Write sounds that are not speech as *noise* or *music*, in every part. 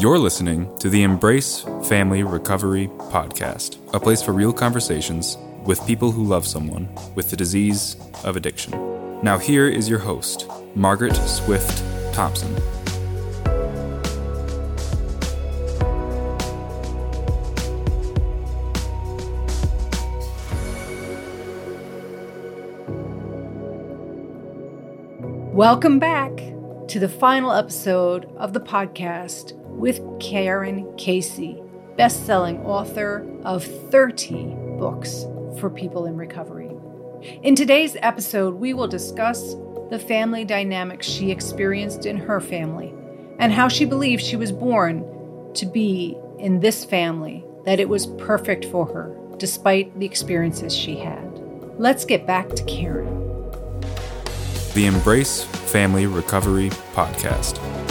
You're listening to the Embrace Family Recovery Podcast, a place for real conversations with people who love someone with the disease of addiction. Now, here is your host, Margaret Swift Thompson. Welcome back to the final episode of the podcast with Karen Casey, best-selling author of 30 books for people in recovery. In today's episode, we will discuss the family dynamics she experienced in her family and how she believes she was born to be in this family, that it was perfect for her despite the experiences she had. Let's get back to Karen. The Embrace Family Recovery Podcast.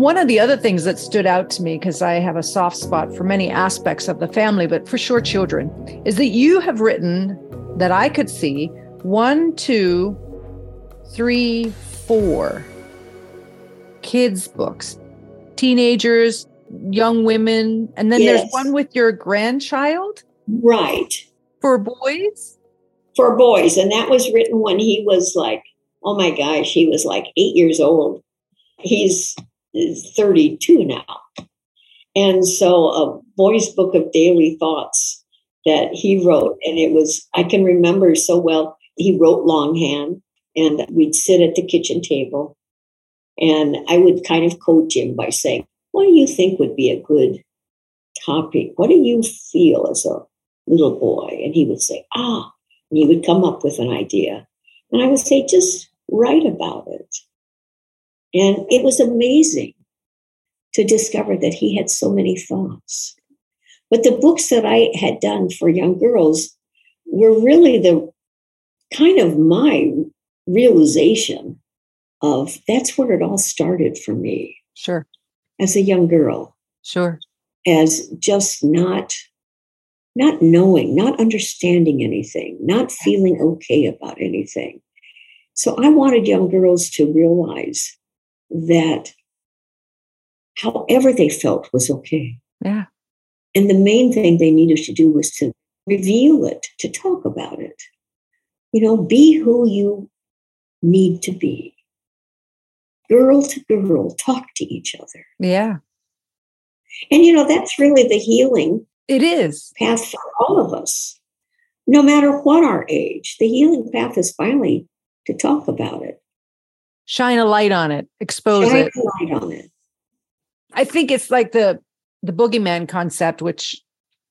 One of the other things that stood out to me, because I have a soft spot for many aspects of the family, but for sure children, is that you have written that I could see one, two, three, four kids' books, teenagers, young women, and then Yes. there's one with your grandchild Right. for boys. For boys. And that was written when he was like, oh my gosh, he was like eight years old. He's 32 now. And so a boy's book of daily thoughts that he wrote. And it was, I can remember so well, he wrote longhand and we'd sit at the kitchen table and I would kind of coach him by saying, what do you think would be a good topic? What do you feel as a little boy? And he would say, ah, and he would come up with an idea. And I would say, just write about it. And it was amazing to discover that he had so many thoughts. But the books that I had done for young girls were really the kind of my realization of that's where it all started for me Sure, as a young girl sure. as just not not knowing not understanding anything not feeling okay about anything so i wanted young girls to realize that however they felt was okay Yeah, and the main thing they needed to do was to reveal it to talk about it you know be who you need to be girl to girl talk to each other yeah. and you know that's really the healing It is. path for all of us, no matter what our age. The healing path is finally to talk about it, Shine a light on it, expose shine it. light on it. I think it's like the the boogeyman concept, which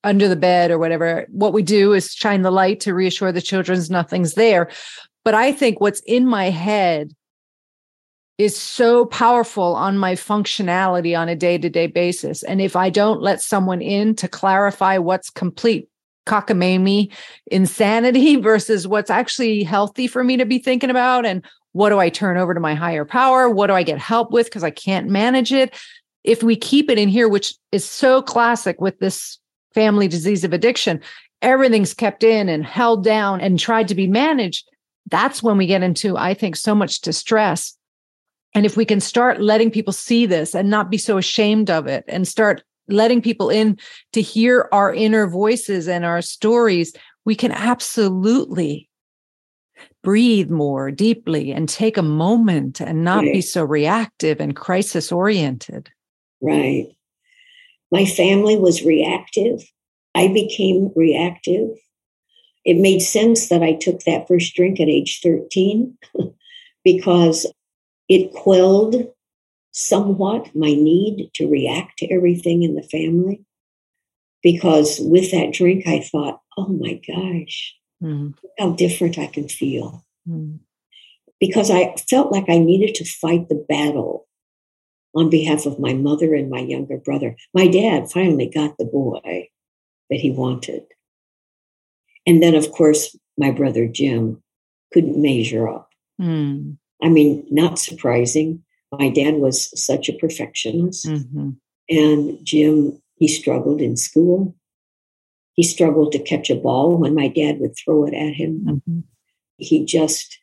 under the bed or whatever, what we do is shine the light to reassure the children's nothing's there. But I think what's in my head is so powerful on my functionality on a day-to-day basis. And if I don't let someone in to clarify what's complete cockamamie insanity *laughs* versus what's actually healthy for me to be thinking about and what do I turn over to my higher power? What do I get help with because I can't manage it? if we keep it in here, which is so classic with this family disease of addiction, everything's kept in and held down and tried to be managed. That's when we get into, I think, so much distress. And if we can start letting people see this and not be so ashamed of it and start letting people in to hear our inner voices and our stories, we can absolutely breathe more deeply and take a moment and not be so reactive and crisis oriented. Right. My family was reactive. I became reactive. It made sense that I took that first drink at age 13 *laughs* because it quelled somewhat my need to react to everything in the family. Because with that drink, I thought, oh my gosh, Mm, how different I can feel. mm, because I felt like I needed to fight the battle on behalf of my mother and my younger brother. My dad finally got the boy that he wanted. And then, of course, my brother Jim couldn't measure up. mm, I mean, not surprising. My dad was such a perfectionist. mhm. And Jim, he struggled in school. He struggled to catch a ball when my dad would throw it at him. Mhm. He just,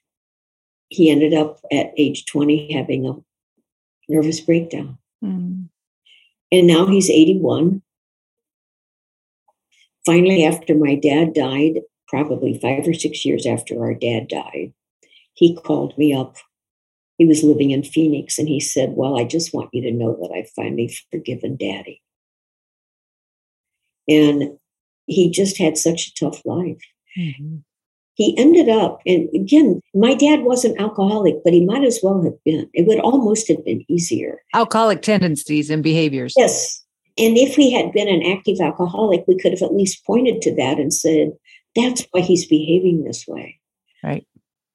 he ended up at age 20 having a nervous breakdown. Mm. And now he's 81. Finally, after my dad died, probably five or six years after our dad died, he called me up. He was living in Phoenix and he said, Well, I just want you to know that I've finally forgiven daddy. And he just had such a tough life. Mhm. He ended up, and again, my dad wasn't alcoholic, but he might as well have been. It would almost have been easier. Alcoholic tendencies and behaviors. Yes. And if he had been an active alcoholic, we could have at least pointed to that and said, that's why he's behaving this way. Right.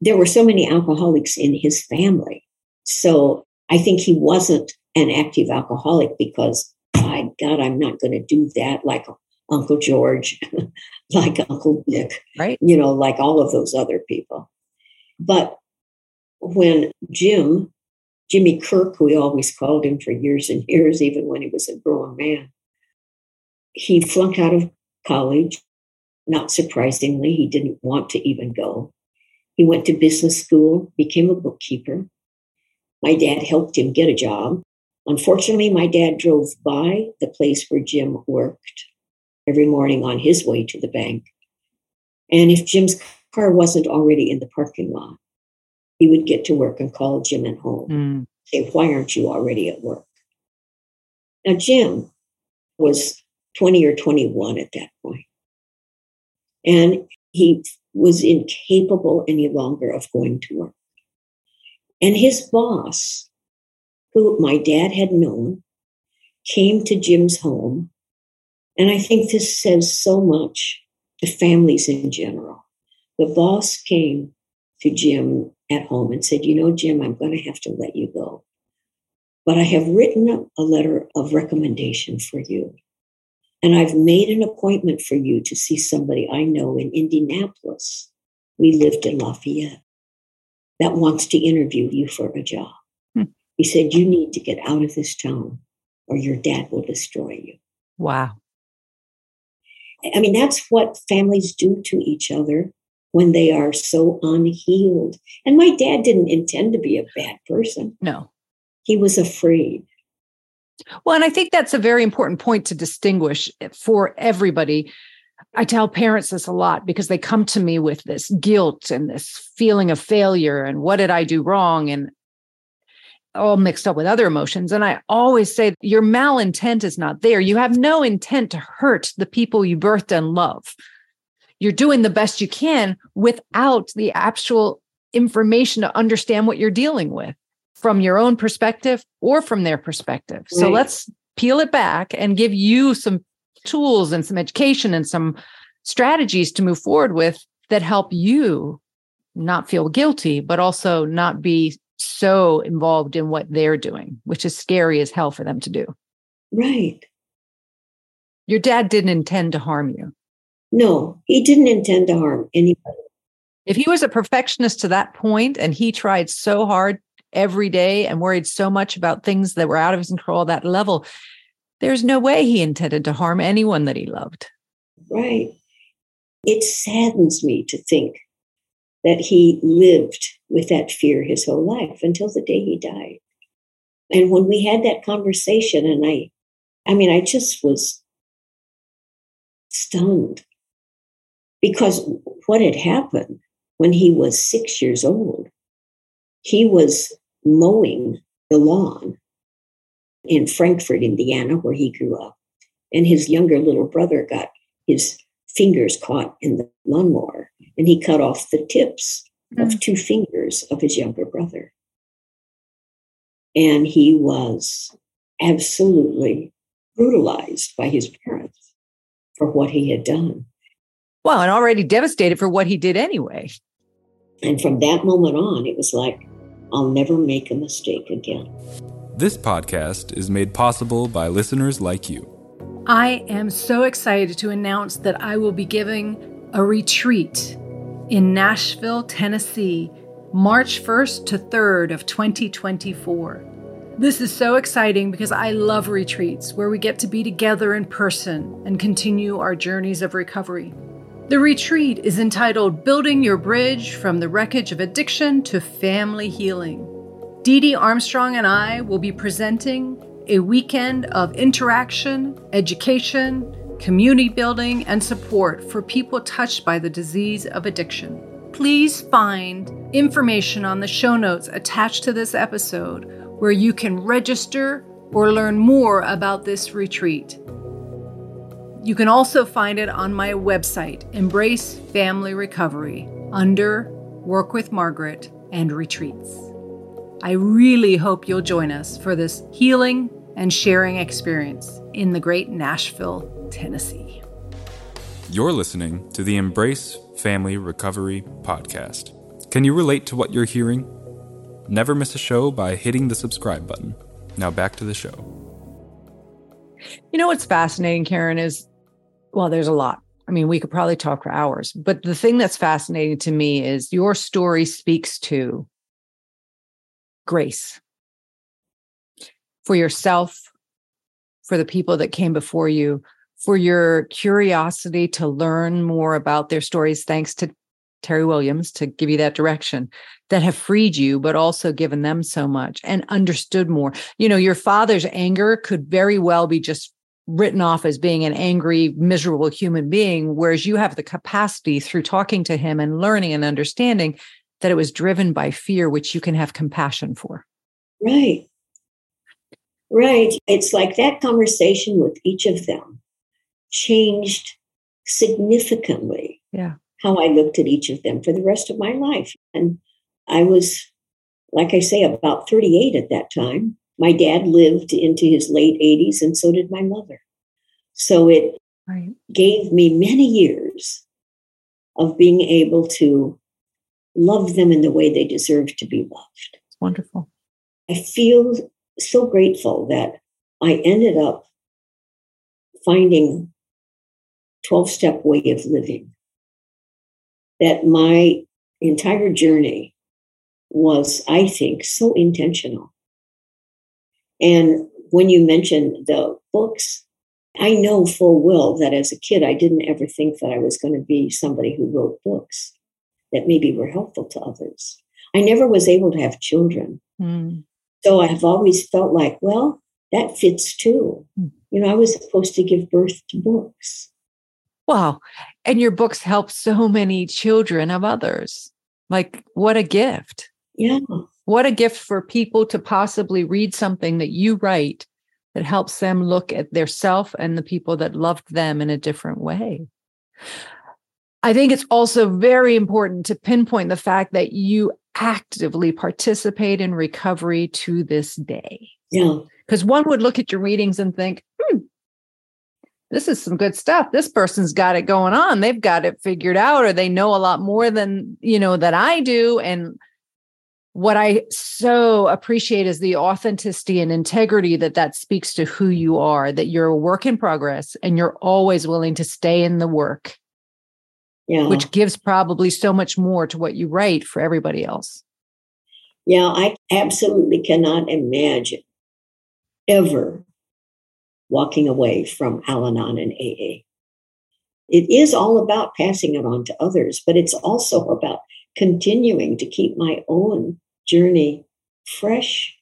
There were so many alcoholics in his family. So I think he wasn't an active alcoholic because, my God, I'm not going to do that like Uncle George, *laughs* like Uncle Dick, Right. you know, like all of those other people. But when Jim, Jimmy Kirk, we always called him for years and years, even when he was a grown man, he flunked out of college. Not surprisingly, he didn't want to even go. He went to business school, became a bookkeeper. My dad helped him get a job. Unfortunately, my dad drove by the place where Jim worked every morning on his way to the bank. And if Jim's car wasn't already in the parking lot, he would get to work and call Jim at home, Mm. say, Why aren't you already at work? Now, Jim was 20 or 21 at that point, and he was incapable any longer of going to work. And his boss, who my dad had known, came to Jim's home. And I think this says so much to families in general. The boss came to Jim at home and said, You know, Jim, I'm going to have to let you go. But I have written a letter of recommendation for you. And I've made an appointment for you to see somebody I know in Indianapolis. We lived in Lafayette that wants to interview you for a job. Hmm. He said, You need to get out of this town or your dad will destroy you. Wow. I mean, that's what families do to each other when they are so unhealed. And my dad didn't intend to be a bad person, No. he was afraid. Well, and I think that's a very important point to distinguish eh, for everybody. I tell parents this a lot because they come to me with this guilt and this feeling of failure and what did I do wrong and all mixed up with other emotions. And I always say your malintent is not there. You have no intent to hurt the people you birthed and love. You're doing the best you can without the actual information to understand what you're dealing with from your own perspective or from their perspective. So Right. let's peel it back and give you some tools and some education and some strategies to move forward with that help you not feel guilty, but also not be so involved in what they're doing, which is scary as hell for them to do. Right. Your dad didn't intend to harm you. No, he didn't intend to harm anybody. If he was a perfectionist to that point and he tried so hard every day and worried so much about things that were out of his control that level, there's no way he intended to harm anyone that he loved. Right. It saddens me to think that he lived with that fear his whole life until the day he died. And when we had that conversation, and I, I mean, I just was stunned because what had happened when he was six years old, he was mowing the lawn in Frankfort, Indiana, where he grew up. And his younger little brother got his fingers caught in the lawnmower and he cut off the tips of hmm. two fingers of his younger brother. And he was absolutely brutalized by his parents for what he had done. Well, and already devastated for what he did anyway. And from that moment on, it was like, I'll never make a mistake again. This podcast is made possible by listeners like you. I am so excited to announce that I will be giving a retreat in Nashville, Tennessee, March 1st to 3rd of 2024. This is so exciting because I love retreats where we get to be together in person and continue our journeys of recovery. The retreat is entitled Building Your Bridge from the Wreckage of Addiction to Family Healing. Dee Dee Armstrong and I will be presenting a weekend of interaction, education, community building, and support for people touched by the disease of addiction. Please find information on the show notes attached to this episode where you can register or learn more about this retreat. You can also find it on my website, Embrace Family Recovery, under Work with Margaret and Retreats. I really hope you'll join us for this healing and sharing experience in the great Nashville, Tennessee. You're listening to the Embrace Family Recovery Podcast. Can you relate to what you're hearing? Never miss a show by hitting the subscribe button. Now back to the show. You know what's fascinating, Karen, is well, there's a lot. I mean, we could probably talk for hours, but the thing that's fascinating to me is your story speaks to grace for yourself, for the people that came before you, for your curiosity to learn more about their stories, thanks to Terry Williams to give you that direction that have freed you, but also given them so much and understood more. You know, your father's anger could very well be just written off as being an angry, miserable human being, whereas you have the capacity through talking to him and learning and understanding that it was driven by fear, which you can have compassion for. Right. Right. It's like that conversation with each of them changed significantly. Yeah. How I looked at each of them for the rest of my life. And I was, like I say, about 38 at that time. My dad lived into his late 80s, and so did my mother. So it right. gave me many years of being able to love them in the way they deserve to be loved. It's wonderful. I feel so grateful that I ended up finding 12 step way of living. That my entire journey was, I think, so intentional. And when you mentioned the books, I know full well that as a kid, I didn't ever think that I was going to be somebody who wrote books that maybe were helpful to others. I never was able to have children. Mm. So I've always felt like, well, that fits too. Mm. You know, I was supposed to give birth to books. Wow. And your books help so many children of others. Like, what a gift. Yeah. What a gift for people to possibly read something that you write that helps them look at their self and the people that loved them in a different way. I think it's also very important to pinpoint the fact that you actively participate in recovery to this day. Yeah. Because one would look at your readings and think, hmm, this is some good stuff. This person's got it going on. They've got it figured out, or they know a lot more than, you know, that I do. And what I so appreciate is the authenticity and integrity that that speaks to who you are, that you're a work in progress and you're always willing to stay in the work yeah. which gives probably so much more to what you write for everybody else. Yeah, I absolutely cannot imagine ever walking away from Al Anon and AA. It is all about passing it on to others, but it's also about continuing to keep my own journey fresh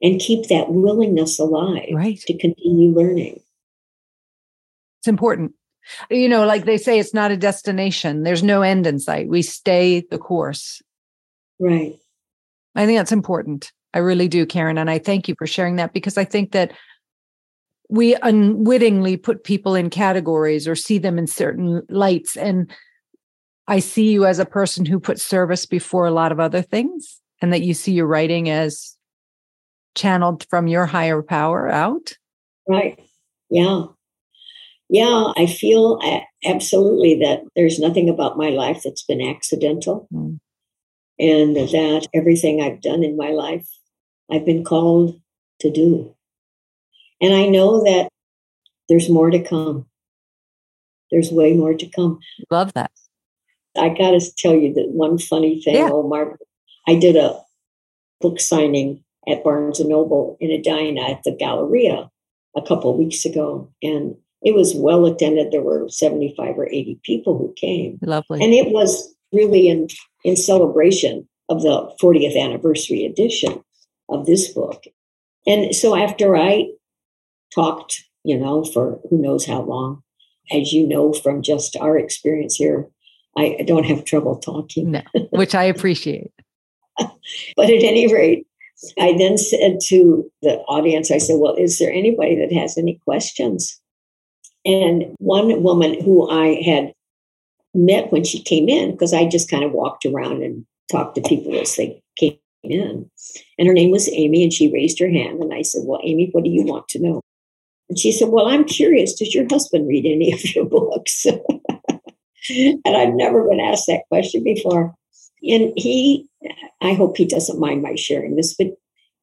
and keep that willingness alive right. to continue learning. It's important. You know, like they say, it's not a destination. There's no end in sight. We stay the course. Right. I think that's important. I really do, Karen. And I thank you for sharing that because I think that we unwittingly put people in categories or see them in certain lights. And I see you as a person who puts service before a lot of other things, and that you see your writing as channeled from your higher power out. Right. Yeah yeah, I feel absolutely that there's nothing about my life that's been accidental. Mm. And that everything I've done in my life, I've been called to do. And I know that there's more to come. There's way more to come. Love that. I got to tell you that one funny thing. Yeah. Oh, Mark, I did a book signing at Barnes and Noble in Edina at the Galleria a couple of weeks ago, and it was well attended. There were 75 or 80 people who came. Lovely. And it was really in, in celebration of the 40th anniversary edition of this book. And so after I talked, you know, for who knows how long, as you know from just our experience here, I don't have trouble talking. No, *laughs* which I appreciate. *laughs* but at any rate, I then said to the audience, I said, Well, is there anybody that has any questions? And one woman who I had met when she came in, because I just kind of walked around and talked to people as they came in, and her name was Amy, and she raised her hand. And I said, Well, Amy, what do you want to know? And she said, Well, I'm curious, does your husband read any of your *laughs* books? *laughs* and I've never been asked that question before. And he, I hope he doesn't mind my sharing this, but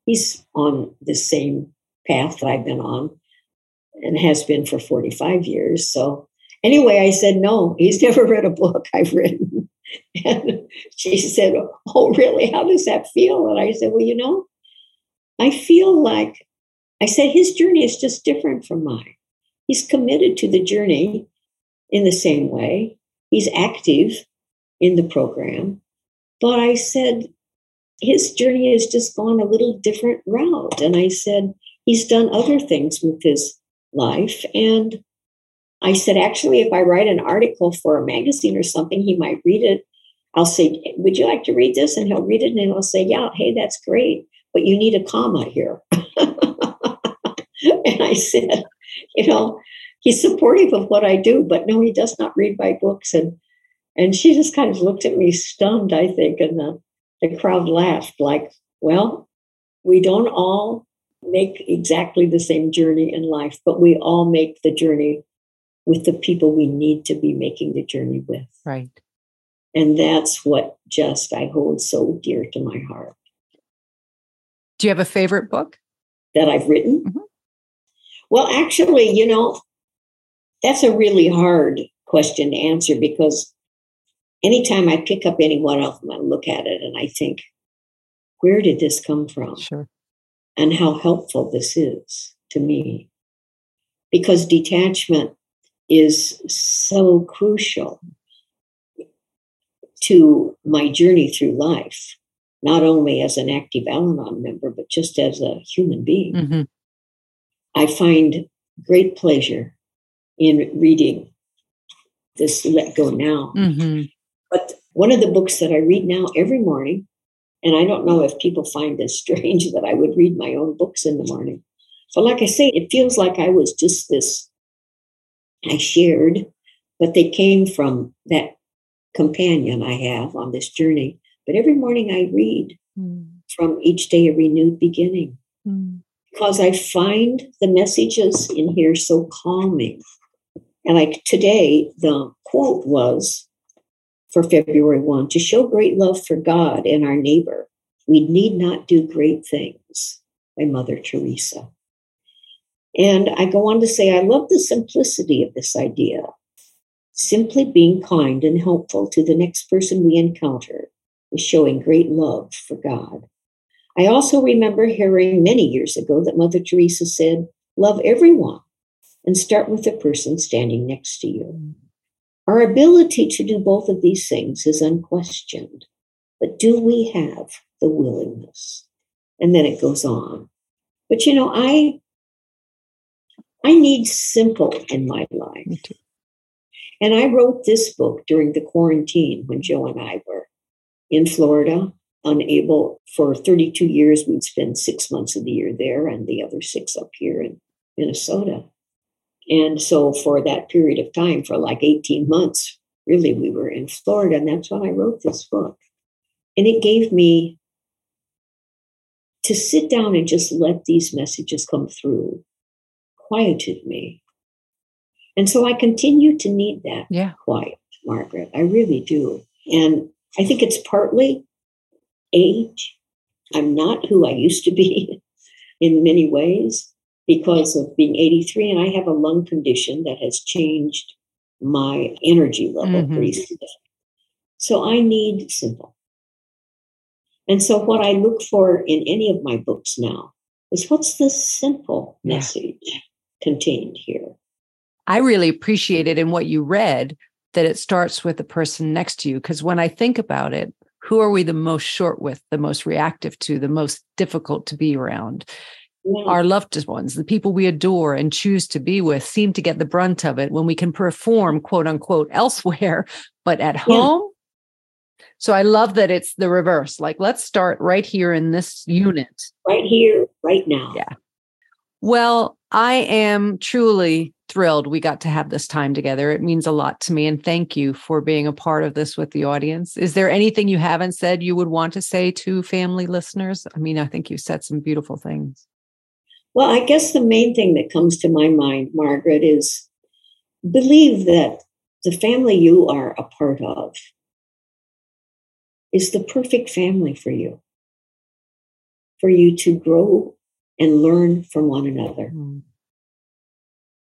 he's on the same path that I've been on and has been for 45 years. So, anyway, I said, no, he's *laughs* never read a book I've written. *laughs* And she said, oh, really? How does that feel? And I said, well, you know, I feel like, I said, his journey is just different from mine. He's committed to the journey in the same way, he's active in the program. But I said, his journey has just gone a little different route. And I said, he's done other things with his life. And I said, actually, if I write an article for a magazine or something, he might read it. I'll say, Would you like to read this? And he'll read it and he'll say, Yeah, hey, that's great. But you need a comma here. *laughs* and I said, You know, he's supportive of what I do, but no, he does not read my books. And and she just kind of looked at me stunned, I think, and the, the crowd laughed, like, well, we don't all make exactly the same journey in life, but we all make the journey with the people we need to be making the journey with. Right. And that's what just I hold so dear to my heart. Do you have a favorite book that I've written? Mm-hmm. Well, actually, you know, that's a really hard question to answer because anytime I pick up any one of them, I look at it and I think, where did this come from? Sure. And how helpful this is to me. Because detachment is so crucial to my journey through life, not only as an active Al Anon member, but just as a human being. Mm-hmm. I find great pleasure in reading this Let Go Now. Mm-hmm. One of the books that I read now every morning, and I don't know if people find this *laughs* strange that I would read my own books in the morning. But like I say, it feels like I was just this, I shared, but they came from that companion I have on this journey. But every morning I read mm. from each day a renewed beginning mm. because I find the messages in here so calming. And like today, the quote was for February 1 to show great love for God and our neighbor, we need not do great things by Mother Teresa. And I go on to say, I love the simplicity of this idea. Simply being kind and helpful to the next person we encounter is showing great love for God. I also remember hearing many years ago that Mother Teresa said, Love everyone and start with the person standing next to you. Our ability to do both of these things is unquestioned, but do we have the willingness? And then it goes on. But you know, I I need simple in my life. And I wrote this book during the quarantine when Joe and I were in Florida, unable for 32 years. We'd spend six months of the year there and the other six up here in Minnesota. And so for that period of time, for like 18 months, really, we were in Florida. And that's when I wrote this book. And it gave me to sit down and just let these messages come through, quieted me. And so I continue to need that yeah. quiet, Margaret. I really do. And I think it's partly age. I'm not who I used to be *laughs* in many ways because of being 83 and I have a lung condition that has changed my energy level mm-hmm. pretty So I need simple. And so, what I look for in any of my books now is what's the simple Yeah. message contained here? I really appreciated in what you read that it starts with the person next to you. Because when I think about it, who are we the most short with, the most reactive to, the most difficult to be around? Yeah. Our loved ones, the people we adore and choose to be with, seem to get the brunt of it when we can perform, quote unquote, *laughs* elsewhere, but at home. So I love that it's the reverse. Like, let's start right here in this unit. right here, right now. Yeah. Well, I am truly thrilled we got to have this time together. It means a lot to me. And thank you for being a part of this with the audience. Is there anything you haven't said you would want to say to family listeners? I mean, I think you said some beautiful things. Well, I guess the main thing that comes to my mind, Margaret, is believe that the family you are a part of is the perfect family for you, for you to grow and learn from one another. Mm.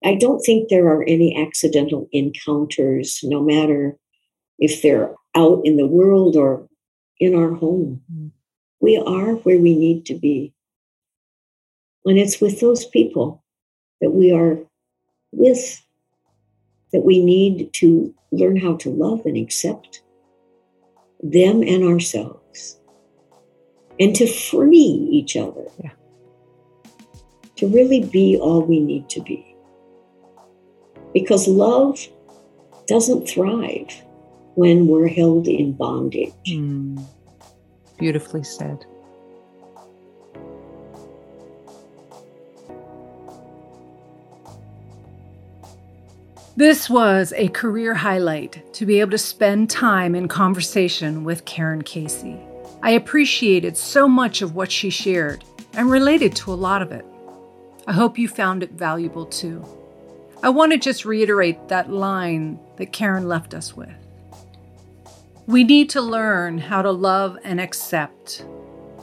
I don't think there are any accidental encounters, no matter if they're out in the world or in our home. Mm. We are where we need to be. And it's with those people that we are with that we need to learn how to love and accept them and ourselves and to free each other. Yeah. To really be all we need to be. Because love doesn't thrive when we're held in bondage. Mm. Beautifully said. This was a career highlight to be able to spend time in conversation with Karen Casey. I appreciated so much of what she shared and related to a lot of it. I hope you found it valuable too. I want to just reiterate that line that Karen left us with. We need to learn how to love and accept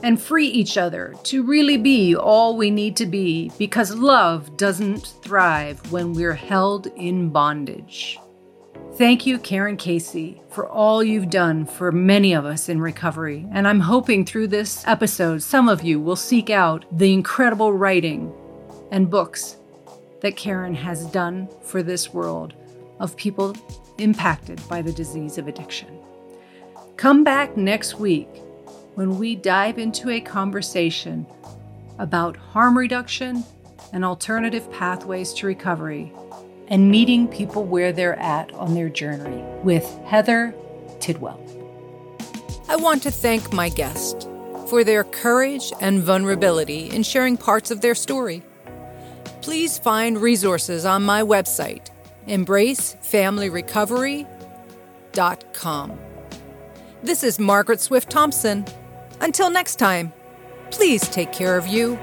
and free each other to really be all we need to be because love doesn't thrive when we're held in bondage. Thank you, Karen Casey, for all you've done for many of us in recovery. And I'm hoping through this episode, some of you will seek out the incredible writing and books that Karen has done for this world of people impacted by the disease of addiction. Come back next week when we dive into a conversation about harm reduction and alternative pathways to recovery and meeting people where they're at on their journey with Heather Tidwell. I want to thank my guest for their courage and vulnerability in sharing parts of their story. Please find resources on my website, embracefamilyrecovery.com. This is Margaret Swift Thompson. Until next time, please take care of you